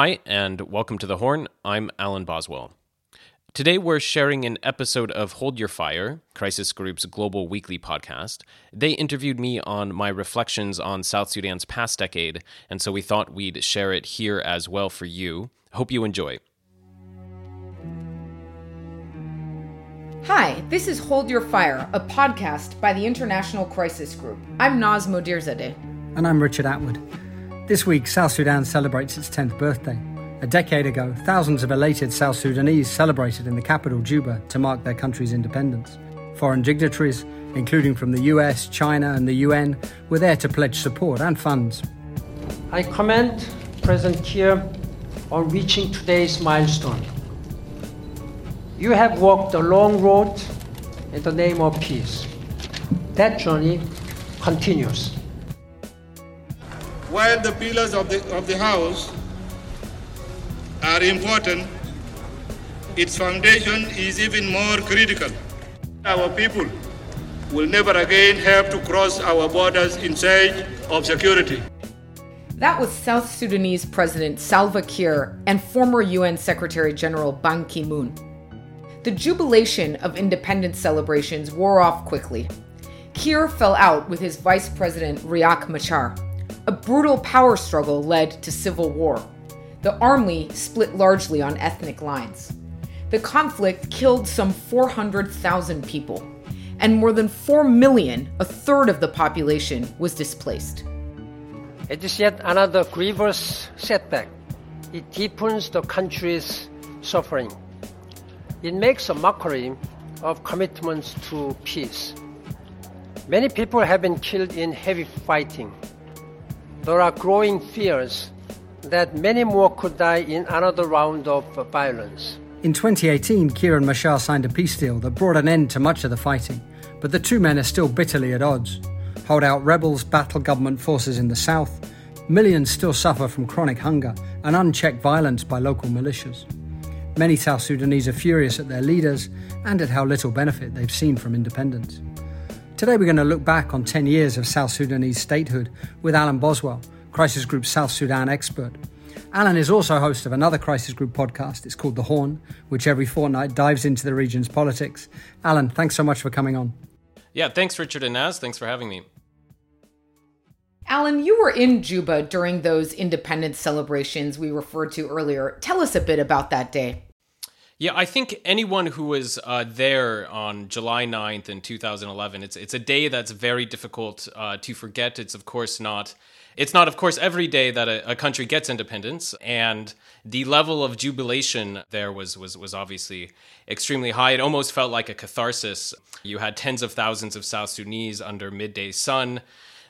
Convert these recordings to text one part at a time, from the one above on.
Hi, and welcome to The Horn. I'm Alan Boswell. Today, we're sharing an episode of Hold Your Fire, Crisis Group's global weekly podcast. They interviewed me on my reflections on South Sudan's past decade, and so we thought we'd share it here as well for you. Hope you enjoy. Hi, this is Hold Your Fire, a podcast by the International Crisis Group. I'm Naz Modirzadeh. And I'm Richard Atwood. This week, South Sudan celebrates its 10th birthday. A decade ago, thousands of elated South Sudanese celebrated in the capital, Juba, to mark their country's independence. Foreign dignitaries, including from the US, China, and the UN, were there to pledge support and funds. I commend President Kiir on reaching today's milestone. You have walked a long road in the name of peace. That journey continues. While the pillars of the, of the house are important, its foundation is even more critical. Our people will never again have to cross our borders in search of security. That was South Sudanese President Salva Kiir and former UN Secretary General Ban Ki moon. The jubilation of independence celebrations wore off quickly. Kiir fell out with his vice president Riek Machar. A brutal power struggle led to civil war. The army split largely on ethnic lines. The conflict killed some 400,000 people, and more than 4 million, a third of the population, was displaced. It is yet another grievous setback. It deepens the country's suffering. It makes a mockery of commitments to peace. Many people have been killed in heavy fighting there are growing fears that many more could die in another round of violence. In 2018, Kiir and Machar signed a peace deal that brought an end to much of the fighting, but the two men are still bitterly at odds. Holdout rebels battle government forces in the south. Millions still suffer from chronic hunger and unchecked violence by local militias. Many South Sudanese are furious at their leaders and at how little benefit they've seen from independence. Today we're going to look back on 10 years of South Sudanese statehood with Alan Boswell, Crisis Group South Sudan expert. Alan is also host of another Crisis Group podcast. It's called The Horn, which every fortnight dives into the region's politics. Alan, thanks so much for coming on. Yeah, thanks, Richard and Naz. Thanks for having me. Alan, you were in Juba during those independence celebrations we referred to earlier. Tell us a bit about that day. Yeah, I think anyone who was uh, there on July 9th in 2011, it's it's a day that's very difficult uh, to forget. It's of course not it's not of course every day that a, a, country gets independence and the level of jubilation there was was was obviously extremely high. It almost felt like a catharsis. You had tens of thousands of South Sudanese under midday sun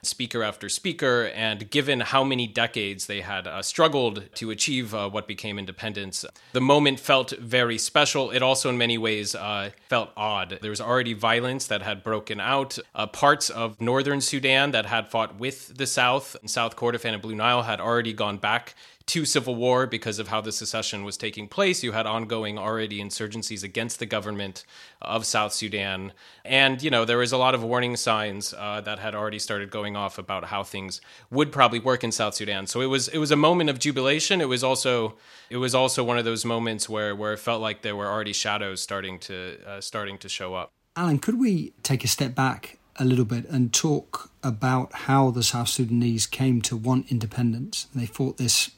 speaker after speaker. And given how many decades they had uh, struggled to achieve uh, what became independence, the moment felt very special. It also, in many ways, uh, felt odd. There was already violence that had broken out. Uh, parts of northern Sudan that had fought with the South, South Kordofan and Blue Nile, had already gone back to civil war because of how the secession was taking place. You had ongoing already insurgencies against the government of South Sudan. And, you know, there was a lot of warning signs uh, that had already started going off about how things would probably work in South Sudan. So it was it was a moment of jubilation. It was also it was also one of those moments where where it felt like there were already shadows starting to uh, starting to show up. Alan, could we take a step back a little bit and talk about how the South Sudanese came to want independence? They fought this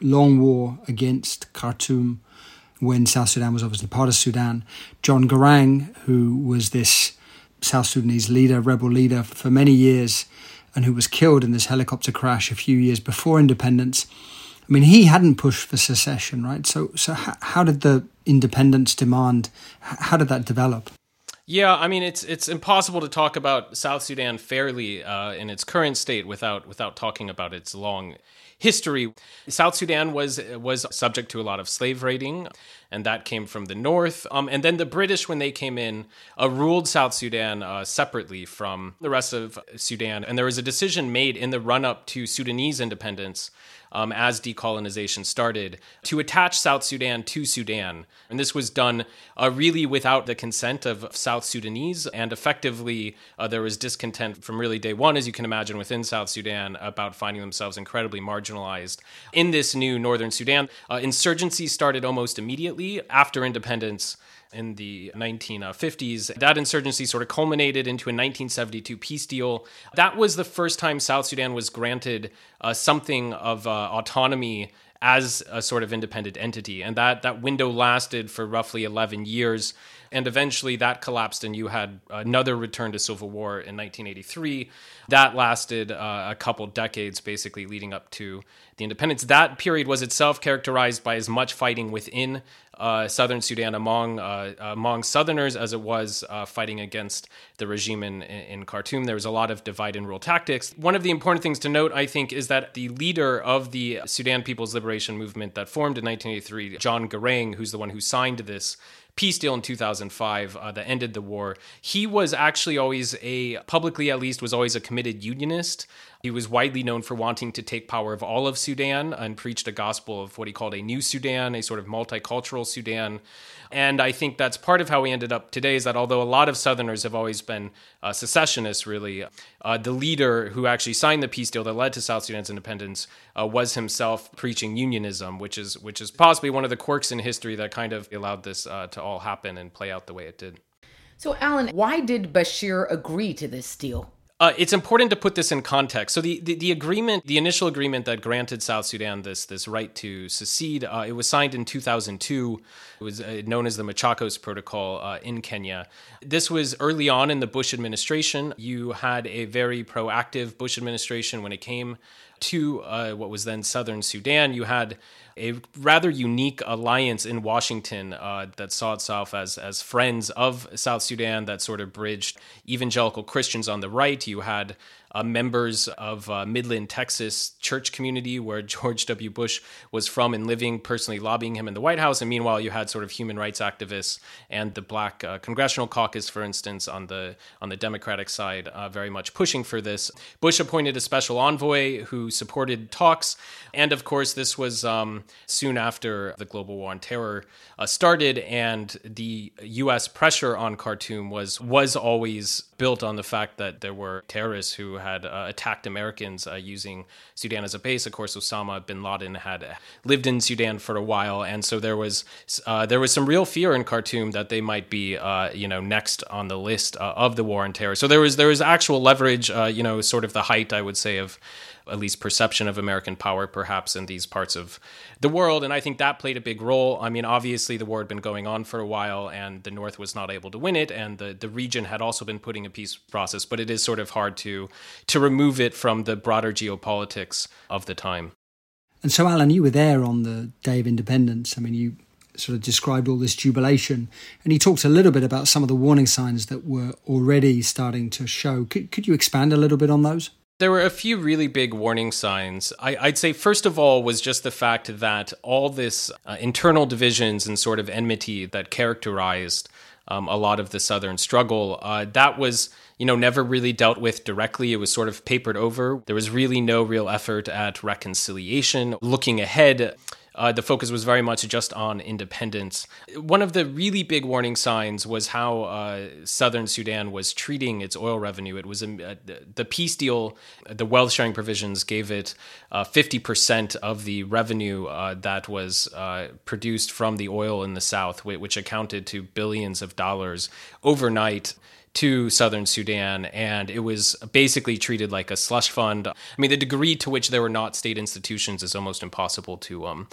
long war against Khartoum when South Sudan was obviously part of Sudan. John Garang, who was this South Sudanese leader, rebel leader for many years, and who was killed in this helicopter crash a few years before independence. I mean, he hadn't pushed for secession, right? So, so how, how did the independence demand? How did that develop? Yeah, I mean it's it's impossible to talk about South Sudan fairly uh, in its current state without without talking about its long history. South Sudan was was subject to a lot of slave raiding, and that came from the north. Um, and then the British, when they came in, uh, ruled South Sudan uh, separately from the rest of Sudan. And there was a decision made in the run up to Sudanese independence um, as decolonization started to attach South Sudan to Sudan. And this was done uh, really without the consent of South Sudanese. And effectively, uh, there was discontent from really day one, as you can imagine, within South Sudan about finding themselves incredibly marginalized in this new northern Sudan. Uh, insurgency started almost immediately after independence in the 1950s. That insurgency sort of culminated into a 1972 peace deal. That was the first time South Sudan was granted uh, something of uh, autonomy as a sort of independent entity. And that, that window lasted for roughly 11 years. And eventually that collapsed, and you had another return to civil war in 1983. That lasted uh, a couple decades, basically leading up to the independence. That period was itself characterized by as much fighting within uh, southern Sudan among uh, among Southerners as it was uh, fighting against the regime in, in Khartoum. There was a lot of divide and rule tactics. One of the important things to note, I think, is that the leader of the Sudan People's Liberation Movement that formed in 1983, John Garang, who's the one who signed this peace deal in 2005 uh, that ended the war. He was actually always a, publicly at least, was always a committed unionist. He was widely known for wanting to take power of all of Sudan and preached a gospel of what he called a new Sudan, a sort of multicultural Sudan. And I think that's part of how we ended up today is that although a lot of Southerners have always been uh, secessionists, really, uh, the leader who actually signed the peace deal that led to South Sudan's independence uh, was himself preaching unionism, which is which is possibly one of the quirks in history that kind of allowed this uh, to all happen and play out the way it did. So, Alan, why did Bashir agree to this deal? Uh, it's important to put this in context. So the, the, the, agreement, the initial agreement that granted South Sudan this this right to secede, uh, it was signed in 2002. It was uh, known as the Machakos Protocol uh, in Kenya. This was early on in the Bush administration. You had a very proactive Bush administration when it came to uh, what was then southern Sudan. You had a rather unique alliance in Washington uh, that saw itself as as friends of South Sudan that sort of bridged evangelical Christians on the right. You had uh, members of uh, Midland, Texas church community where George W. Bush was from and living, personally lobbying him in the White House. And meanwhile, you had sort of human rights activists and the Black uh, Congressional Caucus, for instance, on the on the Democratic side, uh, very much pushing for this. Bush appointed a special envoy who supported talks, and of course, this was um, soon after the global war on terror uh, started, and the U.S. pressure on Khartoum was was always built on the fact that there were terrorists who had uh, attacked Americans uh, using Sudan as a base. Of course, Osama bin Laden had lived in Sudan for a while, and so there was uh, there was some real fear in Khartoum that they might be, uh, you know, next on the list uh, of the war on terror. So there was there was actual leverage, you know, sort of the height, I would say, of at least perception of American power, perhaps in these parts of the world. And I think that played a big role. I mean, obviously, the war had been going on for a while, and the North was not able to win it, and the, the region had also been putting a peace process. But it is sort of hard to to remove it from the broader geopolitics of the time. And so, Alan, you were there on the day of independence. I mean, you sort of described all this jubilation, and he talked a little bit about some of the warning signs that were already starting to show. Could, could you expand a little bit on those? There were a few really big warning signs. I, would say, first of all, was just the fact that all this uh, internal divisions and sort of enmity that characterized um, a lot of the Southern struggle, uh, that was, you know, never really dealt with directly. It was sort of papered over. There was really no real effort at reconciliation. Looking ahead, uh, the focus was very much just on independence. One of the really big warning signs was how uh, southern Sudan was treating its oil revenue. It was um, uh, the peace deal, the wealth sharing provisions gave it 50% uh, of the revenue uh, that was uh, produced from the oil in the south, which accounted to billions of dollars overnight to southern Sudan, and it was basically treated like a slush fund. I mean, the degree to which there were not state institutions is almost impossible to um,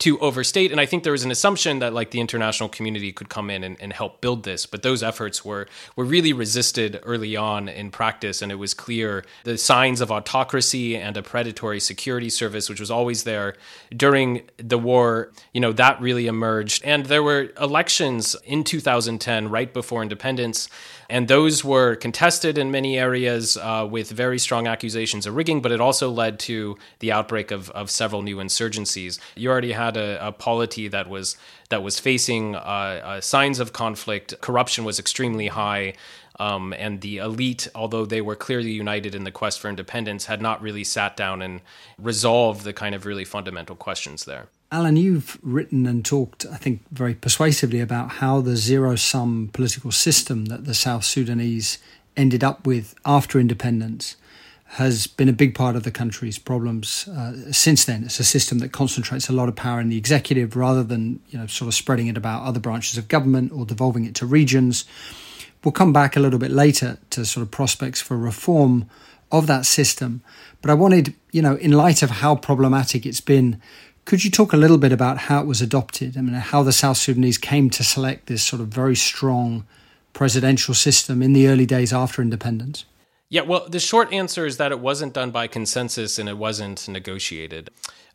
to overstate. And I think there was an assumption that like the international community could come in and, and help build this, but those efforts were were really resisted early on in practice, and it was clear the signs of autocracy and a predatory security service, which was always there during the war. You know, that really emerged, and there were elections in 2010, right before independence and those were contested in many areas uh, with very strong accusations of rigging, but it also led to the outbreak of, of several new insurgencies. You already had a, a polity that was that was facing uh, uh, signs of conflict. Corruption was extremely high. Um, and the elite, although they were clearly united in the quest for independence, had not really sat down and resolved the kind of really fundamental questions there. Alan, you've written and talked, I think, very persuasively about how the zero sum political system that the South Sudanese ended up with after independence has been a big part of the country's problems uh, since then. It's a system that concentrates a lot of power in the executive rather than you know sort of spreading it about other branches of government or devolving it to regions. We'll come back a little bit later to sort of prospects for reform of that system. But I wanted, you know, in light of how problematic it's been, could you talk a little bit about how it was adopted? I mean, how the South Sudanese came to select this sort of very strong presidential system in the early days after independence? Yeah, well, the short answer is that it wasn't done by consensus and it wasn't negotiated.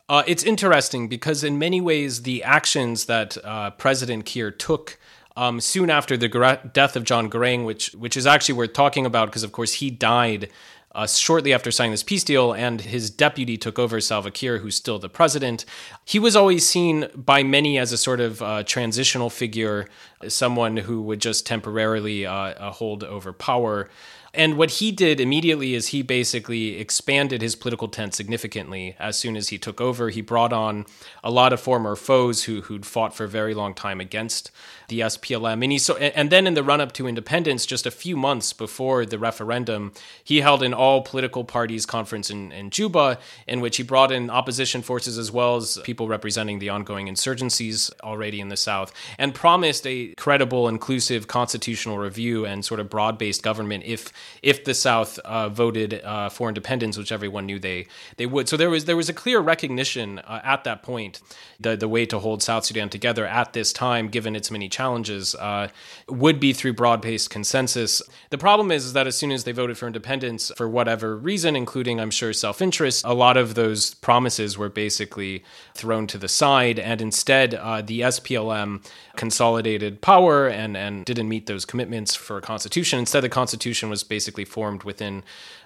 Uh, it's interesting because, in many ways, the actions that uh, President Kiir took um, soon after the death of John Garang, which which is actually worth talking about because, of course, he died uh, shortly after signing this peace deal, and his deputy took over, Salva Kiir, who's still the president. He was always seen by many as a sort of uh, transitional figure, someone who would just temporarily uh, uh hold over power. And what he did immediately is he basically expanded his political tent significantly as soon as he took over. He brought on a lot of former foes who who'd fought for a very long time against the SPLM. And he and then in the run up to independence, just a few months before the referendum, he held an all political parties conference in, in Juba, in which he brought in opposition forces as well as people representing the ongoing insurgencies already in the South, and promised a credible, inclusive constitutional review and sort of broad based government if if the South uh, voted uh, for independence, which everyone knew they they would. So there was there was a clear recognition uh, at that point the the way to hold South Sudan together at this time, given its many challenges uh, would be through broad based consensus. The problem is, is that as soon as they voted for independence, for whatever reason, including, I'm sure, self interest, a lot of those promises were basically thrown to the side. And instead, uh, the SPLM consolidated power and, and didn't meet those commitments for a constitution. Instead, the constitution was basically formed within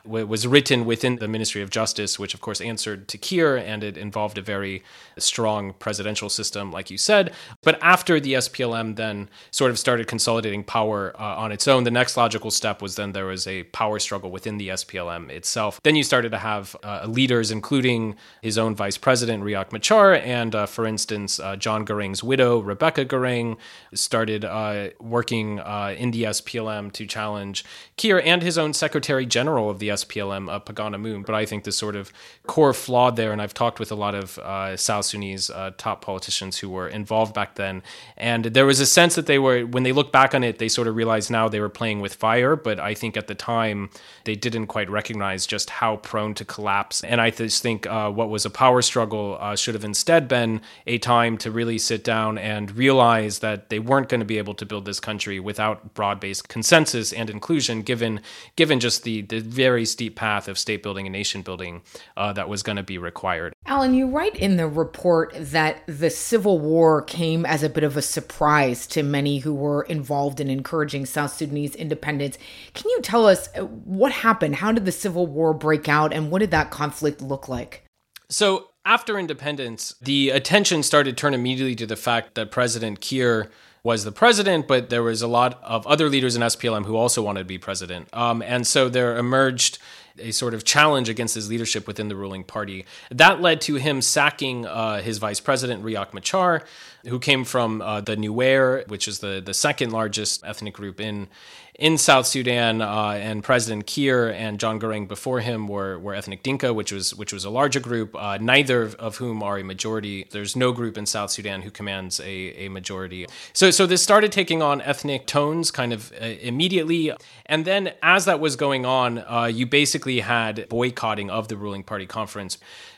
was written within the Ministry of Justice, which of course answered to Kiir, and it involved a very strong presidential system, like you said. But after the SPLM then sort of started consolidating power uh, on its own, the next logical step was then there was a power struggle within the SPLM itself. Then you started to have uh, leaders, including his own vice president, Riek Machar, and uh, for instance, uh, John Garang's widow, Rebecca Garang, started uh, working uh, in the SPLM to challenge Kiir and his own secretary general of the SPLM, uh, Pagan Amum. But I think the sort of core flaw there, and I've talked with a lot of uh, South Sudanese uh, top politicians who were involved back then, and there was a sense that they were, when they look back on it, they sort of realize now they were playing with fire. But I think at the time they didn't quite recognize just how prone to collapse. And I just think uh, what was a power struggle uh, should have instead been a time to really sit down and realize that they weren't going to be able to build this country without broad-based consensus and inclusion, given given just the the very very steep path of state building and nation building uh, that was going to be required. Alan, you write in the report that the Civil War came as a bit of a surprise to many who were involved in encouraging South Sudanese independence. Can you tell us uh, what happened? How did the Civil War break out, and what did that conflict look like? So, after independence, the attention started to turn immediately to the fact that President Kiir was the president, but there was a lot of other leaders in SPLM who also wanted to be president. Um, and so there emerged a sort of challenge against his leadership within the ruling party. That led to him sacking uh, his vice president, Riek Machar, who came from uh, the Nuer, which is the, the second largest ethnic group in in South Sudan, uh, and President Kiir and John Garang before him were, were ethnic Dinka, which was which was a larger group, uh, neither of whom are a majority. There's no group in South Sudan who commands a, a majority. So so this started taking on ethnic tones kind of uh, immediately, and then as that was going on, uh, you basically had boycotting of the ruling party conference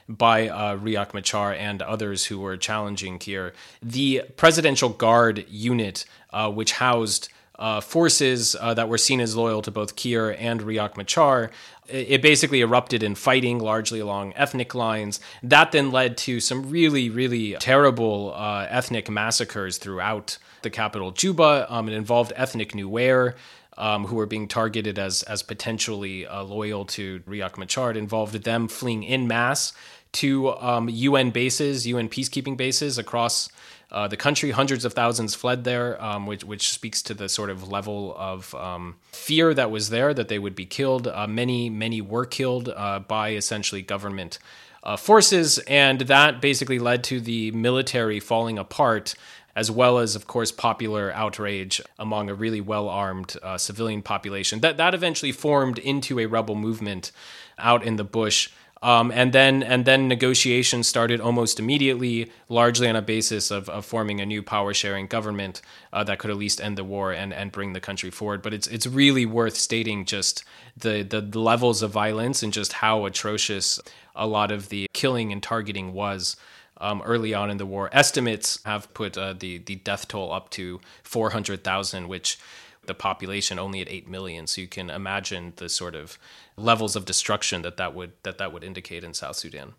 by uh, Riek Machar and others who were challenging Kiir. The Presidential Guard unit, uh, which housed uh, forces uh, that were seen as loyal to both Kiir and Riek Machar. It basically erupted in fighting, largely along ethnic lines. That then led to some really, really terrible uh, ethnic massacres throughout the capital, Juba. Um, it involved ethnic Nuer. Um, who were being targeted as as potentially uh, loyal to Riek Machar. It involved them fleeing in mass to um, UN bases, UN peacekeeping bases across uh, the country. Hundreds of thousands fled there, um, which which speaks to the sort of level of um, fear that was there that they would be killed. Uh, many many were killed uh, by essentially government uh, forces, and that basically led to the military falling apart. As well as, of course, popular outrage among a really well-armed uh, civilian population. That that eventually formed into a rebel movement out in the bush um, and then and then negotiations started almost immediately, largely on a basis of, of forming a new power sharing government uh, that could at least end the war and, and bring the country forward. But it's it's really worth stating just the, the levels of violence and just how atrocious a lot of the killing and targeting was. Um, early on in the war, estimates have put uh, the the death toll up to four hundred thousand, which the population only at 8 million. So you can imagine the sort of levels of destruction that that would that that would indicate in South Sudan.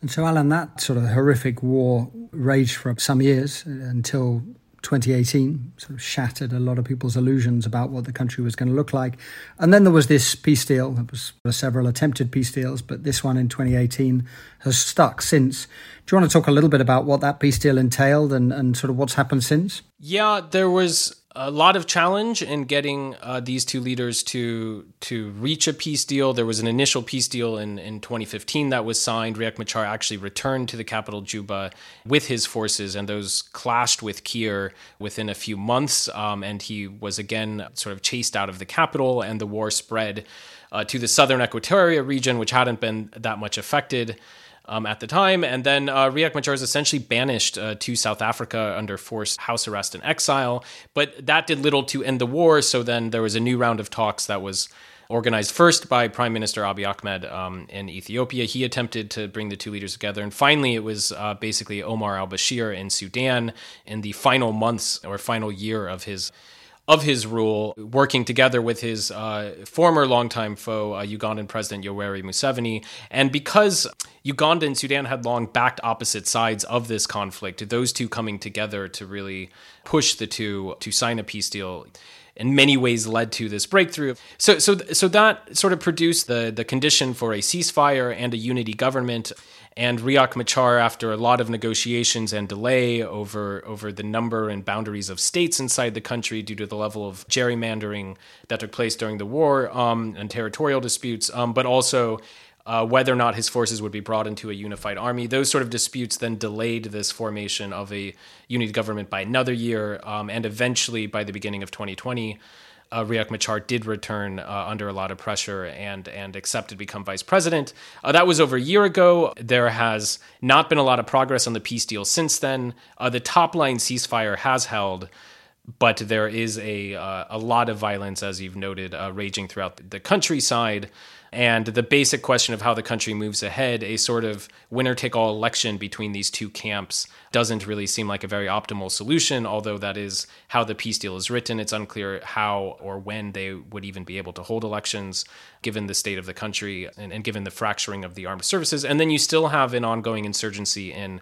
And so Alan that sort of horrific war raged for some years until 2018 sort of shattered a lot of people's illusions about what the country was going to look like. And then there was this peace deal. There was several attempted peace deals but this one in 2018 has stuck since. Do you want to talk a little bit about what that peace deal entailed and, and sort of what's happened since? Yeah there was a lot of challenge in getting uh, these two leaders to to reach a peace deal. There was an initial peace deal in, in 2015 that was signed. Riek Machar actually returned to the capital Juba with his forces, and those clashed with Kiir within a few months. Um, and he was again sort of chased out of the capital, and the war spread uh, to the southern Equatoria region, which hadn't been that much affected um, at the time. And then uh, Riek Machar is essentially banished uh, to South Africa under forced house arrest and exile. But that did little to end the war. So then there was a new round of talks that was organized first by Prime Minister Abiy Ahmed um, in Ethiopia. He attempted to bring the two leaders together. And finally, it was uh, basically Omar al Bashir in Sudan in the final months or final year of his of his rule, working together with his uh, former longtime foe, uh, Ugandan President Yoweri Museveni. And because Uganda and Sudan had long backed opposite sides of this conflict, those two coming together to really push the two to sign a peace deal in many ways led to this breakthrough. So, so, so that sort of produced the the condition for a ceasefire and a unity government. And Riek Machar, after a lot of negotiations and delay over, over the number and boundaries of states inside the country due to the level of gerrymandering that took place during the war um, and territorial disputes, um, but also uh, whether or not his forces would be brought into a unified army. Those sort of disputes then delayed this formation of a unity government by another year, um, and eventually by the beginning of 2020 uh, Riek Machar did return uh, under a lot of pressure and and accepted become vice president. Uh, that was over a year ago. There has not been a lot of progress on the peace deal since then. Uh, the top line ceasefire has held, but there is a uh, a lot of violence, as you've noted, uh, raging throughout the countryside and the basic question of how the country moves ahead, a sort of winner take all election between these two camps, doesn't really seem like a very optimal solution, although that is how the peace deal is written. It's unclear how or when they would even be able to hold elections, given the state of the country and, and given the fracturing of the armed services. And then you still have an ongoing insurgency in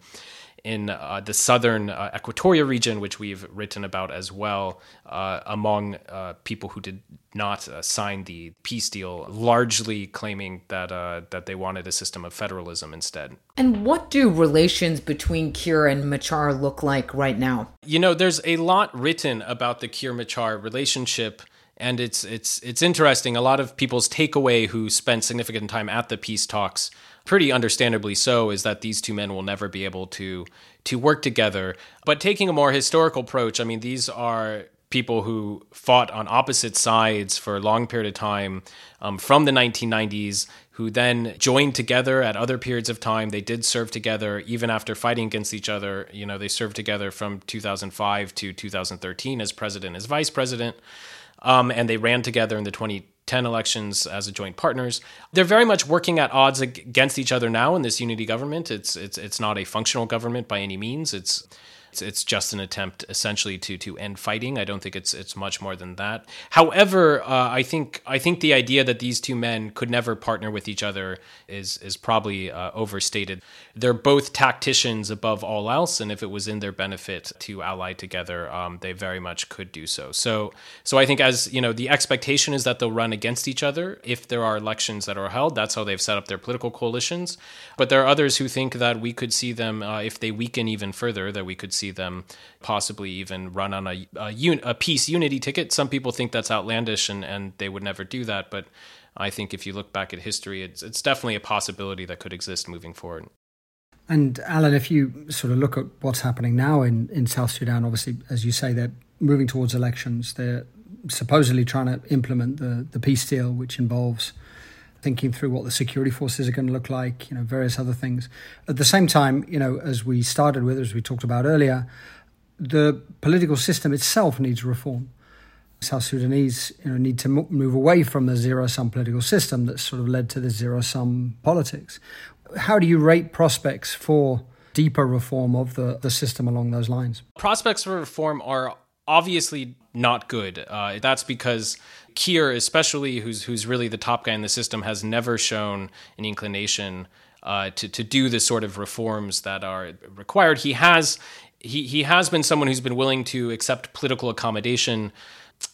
in uh, the southern uh, Equatoria region, which we've written about as well, uh, among uh, people who did not uh, sign the peace deal, largely claiming that uh, that they wanted a system of federalism instead. And what do relations between Kiir and Machar look like right now? You know, there's a lot written about the Kiir Machar relationship and it's it's it's interesting. A lot of people's takeaway who spent significant time at the peace talks pretty understandably so, is that these two men will never be able to to work together. But taking a more historical approach, I mean, these are people who fought on opposite sides for a long period of time um, from the 1990s who then joined together at other periods of time. They did serve together even after fighting against each other. You know they served together from 2005 to 2013 as president as vice president. Um, and they ran together in the 20 10 elections as a joint partners. They're very much working at odds against each other now in this unity government. It's it's it's not a functional government by any means. It's it's just an attempt essentially to to end fighting. I don't think it's it's much more than that. However, uh, I think I think the idea that these two men could never partner with each other is is probably uh, overstated. They're both tacticians above all else, and if it was in their benefit to ally together, um, they very much could do so. So so I think as you know, the expectation is that they'll run against each other if there are elections that are held. That's how they've set up their political coalitions. But there are others who think that we could see them uh, if they weaken even further. That we could see them possibly even run on a, a, un, a peace unity ticket. Some people think that's outlandish and, and they would never do that. But I think if you look back at history, it's, it's definitely a possibility that could exist moving forward. And Alan, if you sort of look at what's happening now in, in South Sudan, obviously, as you say, they're moving towards elections. They're supposedly trying to implement the, the peace deal, which involves thinking through what the security forces are going to look like, you know, various other things. At the same time, you know, as we started with, as we talked about earlier, the political system itself needs reform. South Sudanese you know, need to move away from the zero sum political system that sort of led to the zero sum politics. How do you rate prospects for deeper reform of the, the system along those lines? Prospects for reform are obviously not good. Uh, that's because Kiir, especially who's who's really the top guy in the system, has never shown an inclination uh, to to do the sort of reforms that are required. He has he he has been someone who's been willing to accept political accommodation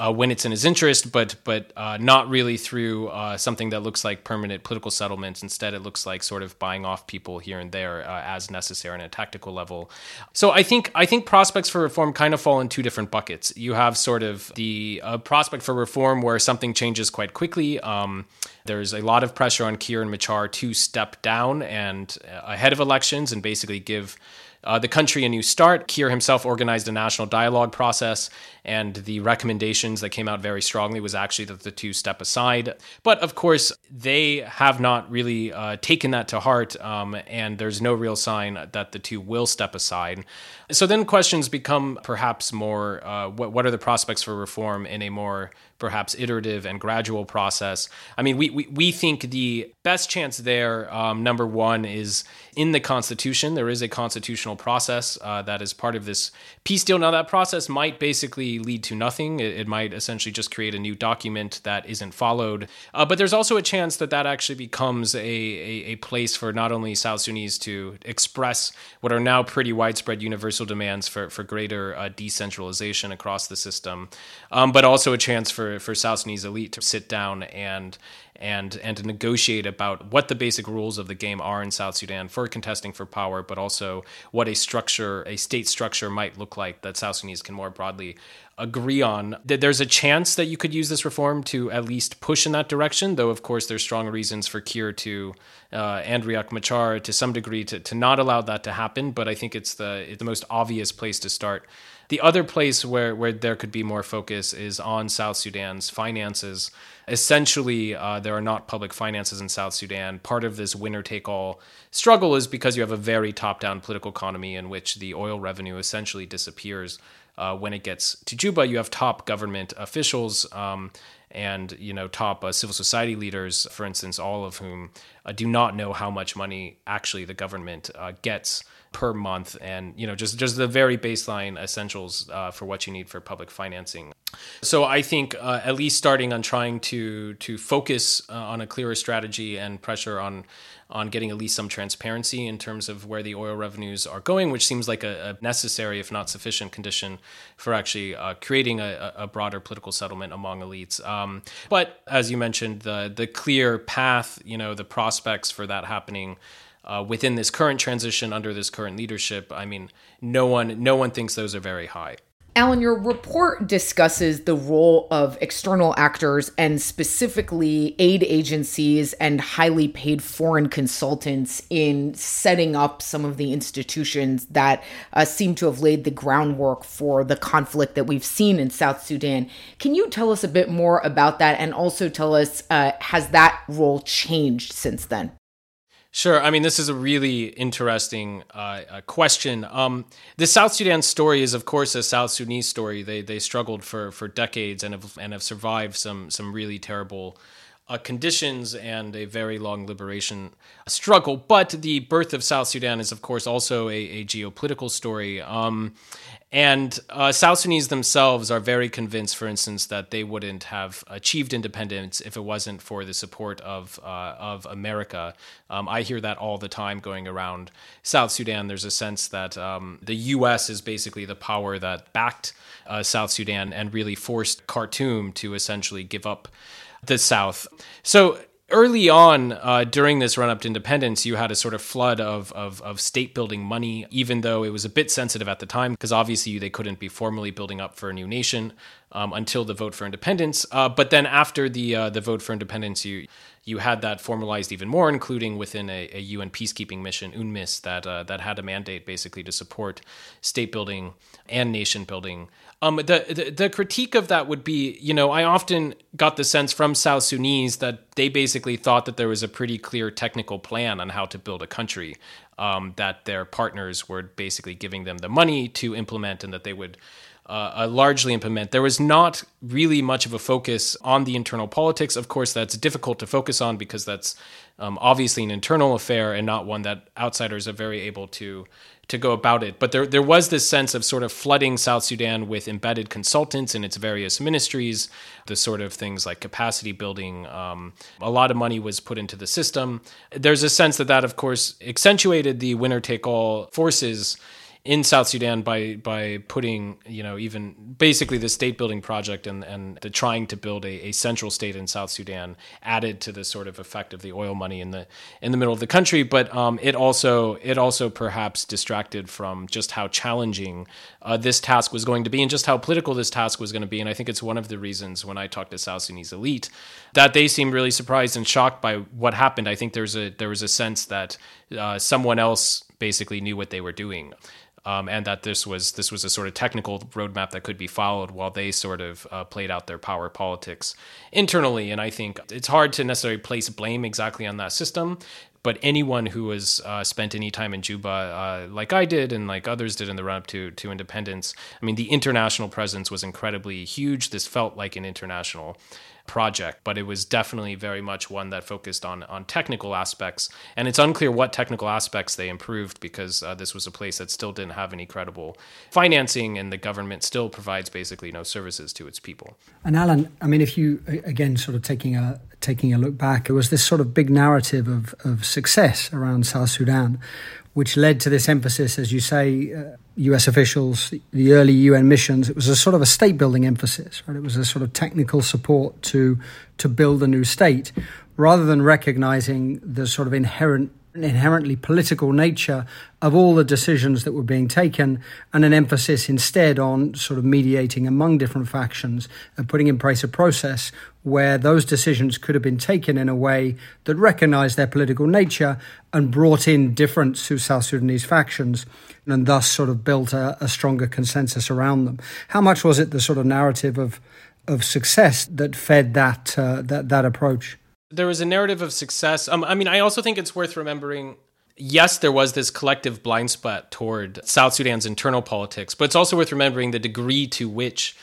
uh, when it's in his interest, but but uh, not really through uh, something that looks like permanent political settlements. Instead, it looks like sort of buying off people here and there uh, as necessary on a tactical level. So I think I think prospects for reform kind of fall in two different buckets. You have sort of the uh, prospect for reform where something changes quite quickly. Um, there's a lot of pressure on Kiir and Machar to step down and uh, ahead of elections and basically give uh, the country a new start. Kiir himself organized a national dialogue process, and the recommendations that came out very strongly was actually that the two step aside. But of course, they have not really uh, taken that to heart, um, and there's no real sign that the two will step aside. So then questions become perhaps more uh, what, what are the prospects for reform in a more perhaps iterative and gradual process. I mean, we, we, we think the best chance there, um, number one, is in the Constitution. There is a constitutional process uh, that is part of this peace deal. Now, that process might basically lead to nothing. It, it might essentially just create a new document that isn't followed. Uh, but there's also a chance that that actually becomes a, a, a place for not only South Sudanese to express what are now pretty widespread universal demands for, for greater uh, decentralization across the system, um, but also a chance for for South Sudanese elite to sit down and and and to negotiate about what the basic rules of the game are in South Sudan for contesting for power, but also what a structure, a state structure might look like that South Sudanese can more broadly agree on. There's a chance that you could use this reform to at least push in that direction, though of course there's strong reasons for Kiir to uh, and Riek Machar to some degree to, to not allow that to happen. But I think it's the the most obvious place to start the other place where, where there could be more focus is on South Sudan's finances. Essentially, uh, there are not public finances in South Sudan. Part of this winner take all struggle is because you have a very top down political economy in which the oil revenue essentially disappears. Uh, when it gets to Juba, you have top government officials um, and you know top uh, civil society leaders, for instance, all of whom uh, do not know how much money actually the government uh, gets per month, and you know just just the very baseline essentials uh, for what you need for public financing. So I think uh, at least starting on trying to to focus uh, on a clearer strategy and pressure on on getting at least some transparency in terms of where the oil revenues are going, which seems like a, a necessary, if not sufficient, condition for actually creating a, a, broader political settlement among elites. Um, but as you mentioned, the the clear path, you know, the prospects for that happening uh, within this current transition under this current leadership, I mean, no one no one thinks those are very high. Alan, your report discusses the role of external actors and specifically aid agencies and highly paid foreign consultants in setting up some of the institutions that uh, seem to have laid the groundwork for the conflict that we've seen in South Sudan. Can you tell us a bit more about that and also tell us uh, has that role changed since then? Sure. I mean, this is a really interesting uh, uh, question. Um, the South Sudan story is, of course, a South Sudanese story. They they struggled for for decades and have and have survived some some really terrible uh, conditions and a very long liberation struggle. But the birth of South Sudan is, of course, also a, a geopolitical story. Um, and uh, South Sudanese themselves are very convinced, for instance, that they wouldn't have achieved independence if it wasn't for the support of uh, of America. Um, I hear that all the time going around South Sudan. There's a sense that um, the U.S. is basically the power that backed uh, South Sudan and really forced Khartoum to essentially give up the South. So early on uh, during this run up to independence, you had a sort of flood of, of, of state building money, even though it was a bit sensitive at the time, because obviously they couldn't be formally building up for a new nation um, until the vote for independence. Uh, but then after the uh, the vote for independence, you you had that formalized even more, including within a, a UN peacekeeping mission, UNMISS, that uh, that had a mandate basically to support state building and nation building. Um, the, the, the critique of that would be, you know, I often got the sense from South Sudanese that they basically thought that there was a pretty clear technical plan on how to build a country, um, that their partners were basically giving them the money to implement, and that they would uh, uh, largely implement. There was not really much of a focus on the internal politics. Of course, that's difficult to focus on because that's um, obviously an internal affair and not one that outsiders are very able to to go about it. But there there was this sense of sort of flooding South Sudan with embedded consultants in its various ministries, the sort of things like capacity building. Um, a lot of money was put into the system. There's a sense that that, of course, accentuated the winner take all forces in South Sudan by by putting you know even basically the state building project and and the trying to build a, a central state in South Sudan added to the sort of effect of the oil money in the in the middle of the country, but um, it also it also perhaps distracted from just how challenging uh, this task was going to be and just how political this task was going to be. And I think it's one of the reasons when I talked to South Sudanese elite that they seemed really surprised and shocked by what happened. I think there's a there was a sense that uh, someone else basically knew what they were doing um, and that this was this was a sort of technical roadmap that could be followed while they sort of uh, played out their power politics internally. And I think it's hard to necessarily place blame exactly on that system. But anyone who has uh, spent any time in Juba, uh, like I did and like others did in the run up to, to independence, I mean, the international presence was incredibly huge. This felt like an international project, but it was definitely very much one that focused on on technical aspects. And it's unclear what technical aspects they improved because uh, this was a place that still didn't have any credible financing, and the government still provides basically no services to its people. And Alan, I mean, if you again sort of taking a taking a look back, it was this sort of big narrative of of success around South Sudan, which led to this emphasis, as you say, uh, US officials, the early UN missions, it was a sort of a state building emphasis, right? It was a sort of technical support to to build a new state, rather than recognizing the sort of inherent inherently political nature of all the decisions that were being taken and an emphasis instead on sort of mediating among different factions and putting in place a process where those decisions could have been taken in a way that recognized their political nature and brought in different South Sudanese factions and thus sort of built a, a stronger consensus around them. How much was it the sort of narrative of of success that fed that uh, that that approach? There was a narrative of success. Um, I mean, I also think it's worth remembering. Yes, there was this collective blind spot toward South Sudan's internal politics, but it's also worth remembering the degree to which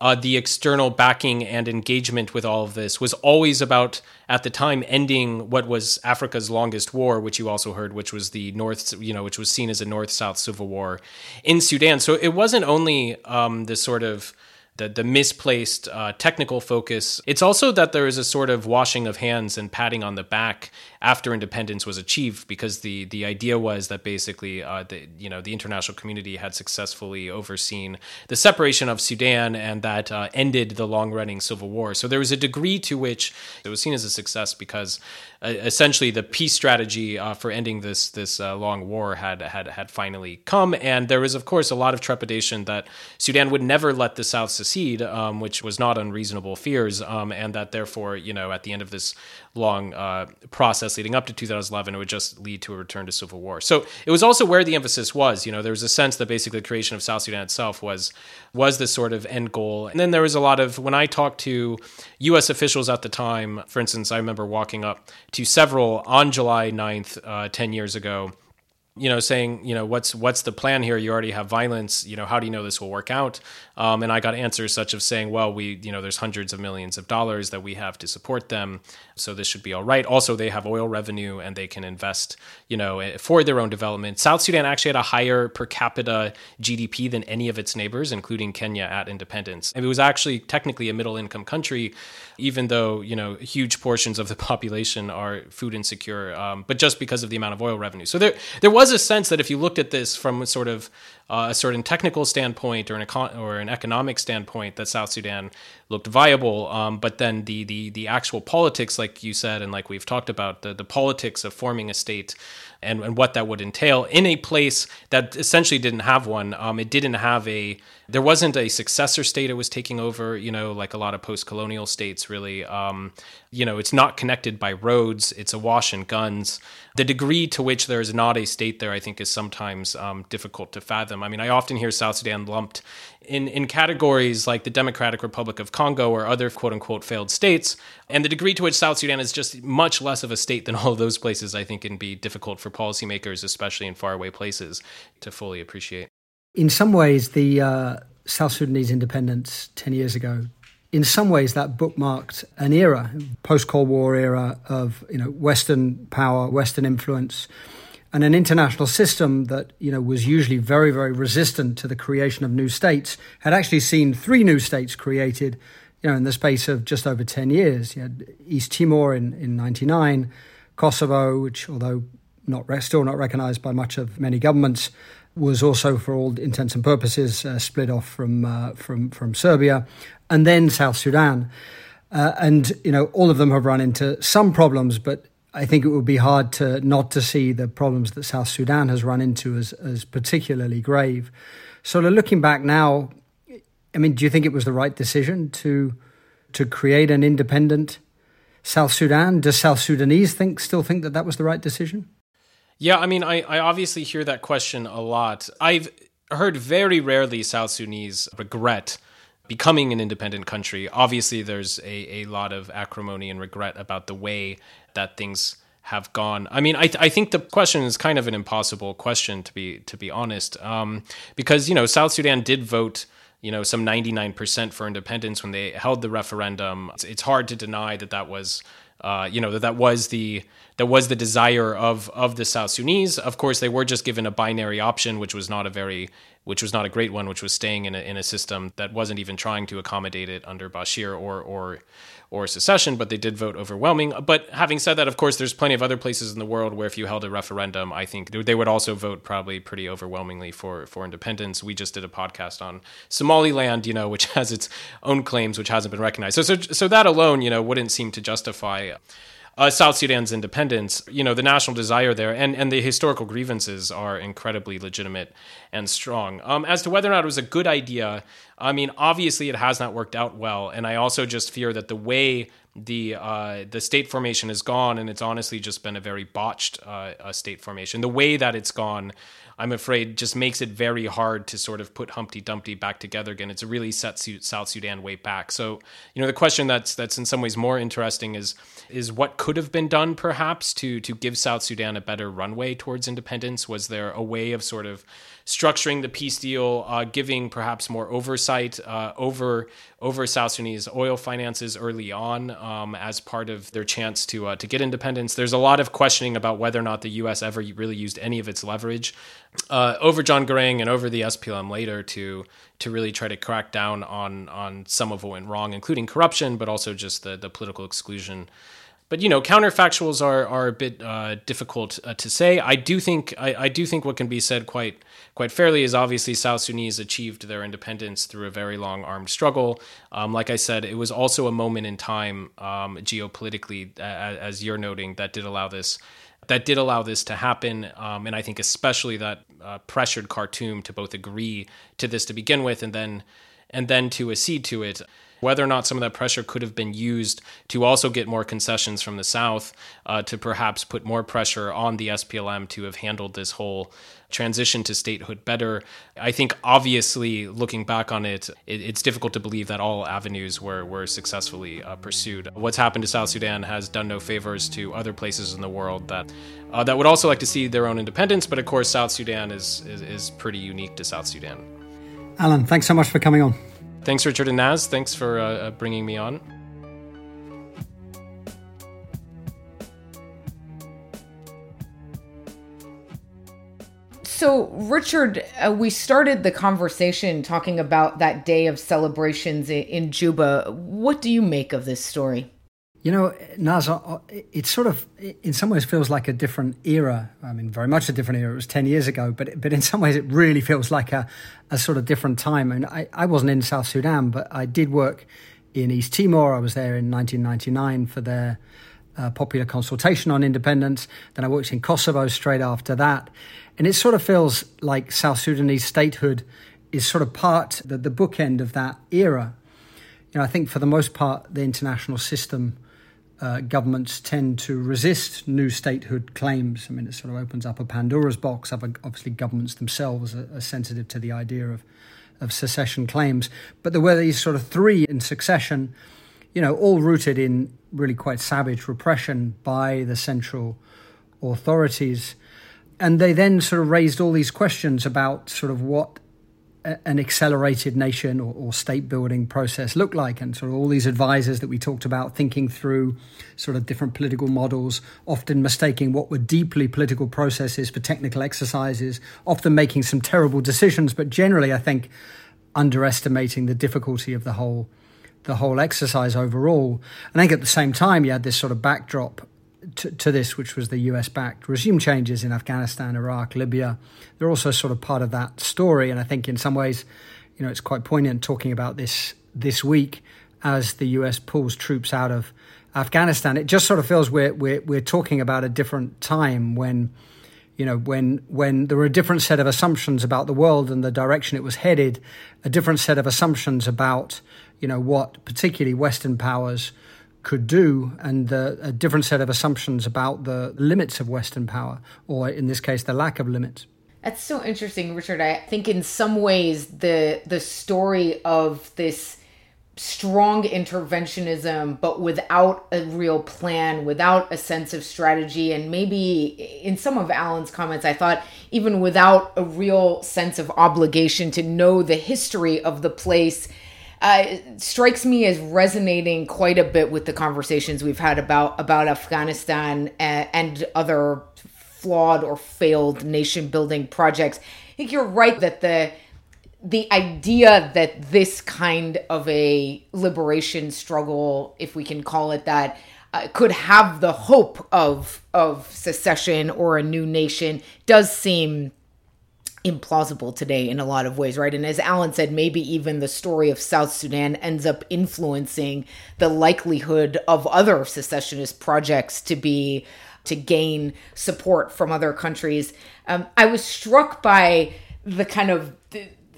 uh, the external backing and engagement with all of this was always about, at the time, ending what was Africa's longest war, which you also heard, which was the North, you know, which was seen as a North South civil war in Sudan. So it wasn't only um, this sort of the, the misplaced uh, technical focus. It's also that there is a sort of washing of hands and patting on the back after independence was achieved, because the the idea was that basically, uh, the you know the international community had successfully overseen the separation of Sudan, and that uh, ended the long running civil war. So there was a degree to which it was seen as a success because uh, essentially the peace strategy uh, for ending this this uh, long war had had had finally come, and there was of course a lot of trepidation that Sudan would never let the South secede, um, which was not unreasonable fears, um, and that therefore you know at the end of this long uh, process leading up to 2011, it would just lead to a return to civil war. So it was also where the emphasis was. You know, there was a sense that basically the creation of South Sudan itself was was this sort of end goal. And then there was a lot of when I talked to U.S. officials at the time. For instance, I remember walking up to several on July 9th, uh, ten years ago you know, saying, you know, what's what's the plan here? You already have violence. You know, how do you know this will work out? Um, and I got answers such of saying, well, we, you know, there's hundreds of millions of dollars that we have to support them, so this should be all right. Also, they have oil revenue and they can invest, you know, eh, for their own development. South Sudan actually had a higher per capita GDP than any of its neighbors, including Kenya at independence. And it was actually technically a middle income country, even though you know huge portions of the population are food insecure, um, but just because of the amount of oil revenue. So there there was a sense that if you looked at this from a sort of uh, a certain technical standpoint or an econ- or an economic standpoint that South Sudan looked viable. Um, but then the the the actual politics, like you said, and like we've talked about, the the politics of forming a state and, and what that would entail in a place that essentially didn't have one. Um, it didn't have a there wasn't a successor state it was taking over. You know, like a lot of post colonial states, really. Um, you know, it's not connected by roads. It's awash in guns. The degree to which there is not a state there, I think, is sometimes um, difficult to fathom. I mean, I often hear South Sudan lumped in in categories like the Democratic Republic of Congo or other quote unquote failed states, and the degree to which South Sudan is just much less of a state than all of those places, I think, can be difficult for policymakers, especially in faraway places, to fully appreciate. In some ways, the uh, South Sudanese independence ten years ago in some ways that bookmarked an era, post-Cold War era of you know Western power, Western influence, and an international system that you know was usually very very resistant to the creation of new states had actually seen three new states created, you know, in the space of just over ten years. You had East Timor in in '99, Kosovo, which although not still not recognised by much of many governments, was also, for all intents and purposes, uh, split off from uh, from from Serbia, and then South Sudan. Uh, and you know, all of them have run into some problems, but I think it would be hard to not to see the problems that South Sudan has run into as as particularly grave. So, looking back now, I mean, do you think it was the right decision to to create an independent South Sudan? Does South Sudanese think still think that that was the right decision? Yeah, I mean, I, I obviously hear that question a lot. I've heard very rarely South Sudanese regret becoming an independent country. Obviously, there's a, a lot of acrimony and regret about the way that things have gone. I mean, I, th- I think the question is kind of an impossible question to be to be honest, um, because you know South Sudan did vote you know some 99% for independence when they held the referendum. It's, it's hard to deny that that was uh, you know that that was the that was the desire of of the South Sudanese. Of course, they were just given a binary option, which was not a very which was not a great one, which was staying in a, in a system that wasn't even trying to accommodate it under Bashir or or or secession, but they did vote overwhelming. But having said that, of course, there's plenty of other places in the world where if you held a referendum, I think they would also vote probably pretty overwhelmingly for for independence. We just did a podcast on Somaliland, you know, which has its own claims, which hasn't been recognized. So so so that alone, you know, wouldn't seem to justify uh, South Sudan's independence, you know, the national desire there and, and the historical grievances are incredibly legitimate and strong. Um, as to whether or not it was a good idea, I mean, obviously it has not worked out well, and I also just fear that the way the uh, the state formation has gone, and it's honestly just been a very botched uh, state formation. The way that it's gone I'm afraid just makes it very hard to sort of put Humpty Dumpty back together again. It's a really set South Sudan way back. So, you know, the question that's that's in some ways more interesting is is what could have been done perhaps to to give South Sudan a better runway towards independence? Was there a way of sort of structuring the peace deal, uh, giving perhaps more oversight uh, over over South Sudanese oil finances early on um, as part of their chance to uh, to get independence. There's a lot of questioning about whether or not the U.S. ever really used any of its leverage uh, over John Garang and over the SPLM later to to really try to crack down on on some of what went wrong, including corruption, but also just the the political exclusion but you know, counterfactuals are are a bit uh, difficult uh, to say. I do think I, I, do think what can be said quite quite fairly is obviously South Sudanese achieved their independence through a very long armed struggle. Um, like I said, it was also a moment in time um, geopolitically, uh, as you're noting, that did allow this that did allow this to happen. Um, and I think especially that uh, pressured Khartoum to both agree to this to begin with, and then and then to accede to it. Whether or not some of that pressure could have been used to also get more concessions from the South, uh, to perhaps put more pressure on the SPLM to have handled this whole transition to statehood better. I think, obviously, looking back on it, it it's difficult to believe that all avenues were, were successfully uh, pursued. What's happened to South Sudan has done no favors to other places in the world that uh, that would also like to see their own independence. But of course, South Sudan is, is, is pretty unique to South Sudan. Alan, thanks so much for coming on. Thanks, Richard and Naz. Thanks for uh, uh bringing me on. So, Richard, uh, we started the conversation talking about that day of celebrations in, in Juba. What do you make of this story? You know, Naz, it sort of, in some ways, feels like a different era. I mean, very much a different era. It was 10 years ago, but but in some ways, it really feels like a, a sort of different time. And I, I wasn't in South Sudan, but I did work in East Timor. I was there in 1999 for their uh, popular consultation on independence. Then I worked in Kosovo straight after that. And it sort of feels like South Sudanese statehood is sort of part, the, the bookend of that era. You know, I think for the most part, the international system uh, governments tend to resist new statehood claims. I mean, it sort of opens up a Pandora's box. Obviously, governments themselves are, are sensitive to the idea of, of secession claims. But there were these sort of three in succession, you know, all rooted in really quite savage repression by the central authorities. And they then sort of raised all these questions about sort of what an accelerated nation or, or, state building process look like? And sort of all these advisors that we talked about thinking through sort of different political models, often mistaking what were deeply political processes for technical exercises, often making some terrible decisions, but generally, I think, underestimating the difficulty of the whole the whole exercise overall. And I think at the same time, you had this sort of backdrop to, to, this, which was the US backed regime changes in Afghanistan, Iraq, Libya. They're also sort of part of that story. And I think in some ways, you know, it's quite poignant talking about this this week as the US pulls troops out of Afghanistan. It just sort of feels we're, we're, we're talking about a different time when, you know, when, when there were a different set of assumptions about the world and the direction it was headed, a different set of assumptions about, you know, what particularly Western powers could do and a different set of assumptions about the limits of Western power, or in this case, the lack of limits. That's so interesting, Richard. I think in some ways the the story of this strong interventionism, but without a real plan, without a sense of strategy, and maybe in some of Alan's comments, I thought even without a real sense of obligation to know the history of the place uh, strikes me as resonating quite a bit with the conversations we've had about about Afghanistan and, and other flawed or failed nation building projects. I think you're right that the the idea that this kind of a liberation struggle, if we can call it that, uh, could have the hope of of secession or a new nation does seem implausible today in a lot of ways, right? And as Alan said, maybe even the story of South Sudan ends up influencing the likelihood of other secessionist projects to be to gain support from other countries. Um, I was struck by the kind of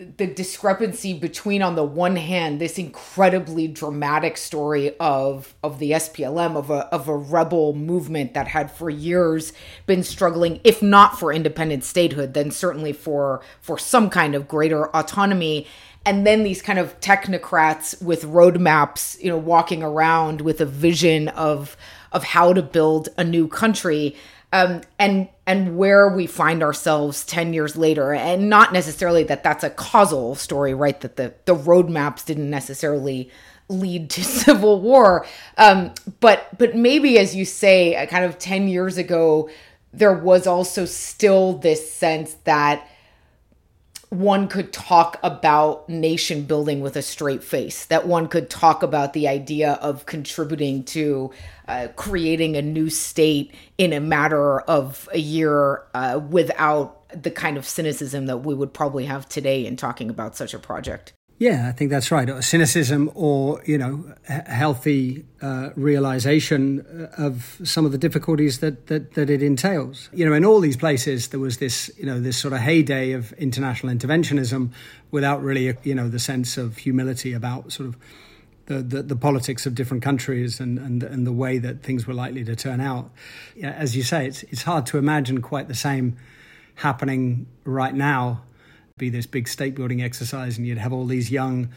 the, discrepancy between on the one hand this incredibly dramatic story of of the SPLM of a of a rebel movement that had for years been struggling if not for independent statehood then certainly for for some kind of greater autonomy. And then these kind of technocrats with roadmaps you know walking around with a vision of of how to build a new country um, and and where we find ourselves 10 years later and not necessarily that that's a causal story right? That the the roadmaps didn't necessarily lead to civil war. Um, but but maybe as you say kind of 10 years ago there was also still this sense that one could talk about nation building with a straight face, that one could talk about the idea of contributing to uh, creating a new state in a matter of a year uh, without the kind of cynicism that we would probably have today in talking about such a project. Yeah, I think that's right. Cynicism or, you know, healthy uh, realization uh, of some of the difficulties that, that, that it entails. You know, in all these places, there was this, you know, this sort of heyday of international interventionism without really, you know, the sense of humility about sort of the, the, the, politics of different countries and, and, and the way that things were likely to turn out. As you say, it's, it's hard to imagine quite the same happening right now be this big state building exercise, and you'd have all these young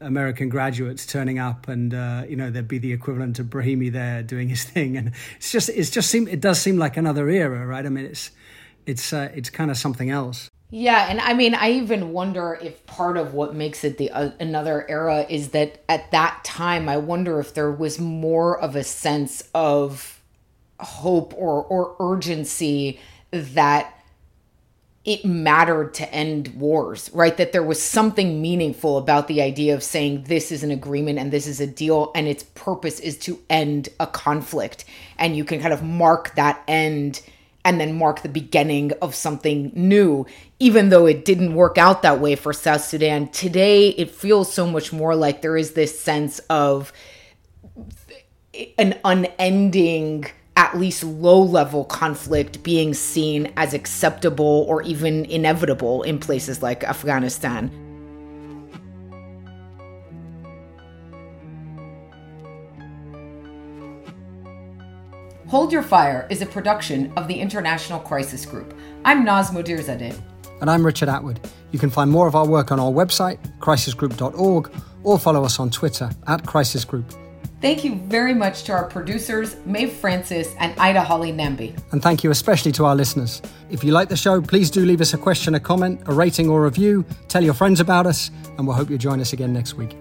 American graduates turning up, and uh, you know there'd be the equivalent of Brahimi there doing his thing, and it's just it's just seem it does seem like another era, right? I mean, it's it's uh, it's kind of something else. Yeah, and I mean, I even wonder if part of what makes it the uh, another era is that at that time, I wonder if there was more of a sense of hope or or urgency that it mattered to end wars, right? That there was something meaningful about the idea of saying this is an agreement and this is a deal, and its purpose is to end a conflict. And you can kind of mark that end and then mark the beginning of something new. Even though it didn't work out that way for South Sudan, today it feels so much more like there is this sense of an unending at least low level conflict being seen as acceptable or even inevitable in places like Afghanistan. Hold Your Fire is a production of the International Crisis Group. I'm Naz Modirzadeh. And I'm Richard Atwood. You can find more of our work on our website, crisisgroup.org, or follow us on Twitter at Crisis Group. Thank you very much to our producers, Maeve Francis and Ida Holly Nambi. And thank you especially to our listeners. If you like the show, please do leave us a question, a comment, a rating, or review. Tell your friends about us, and we'll hope you join us again next week.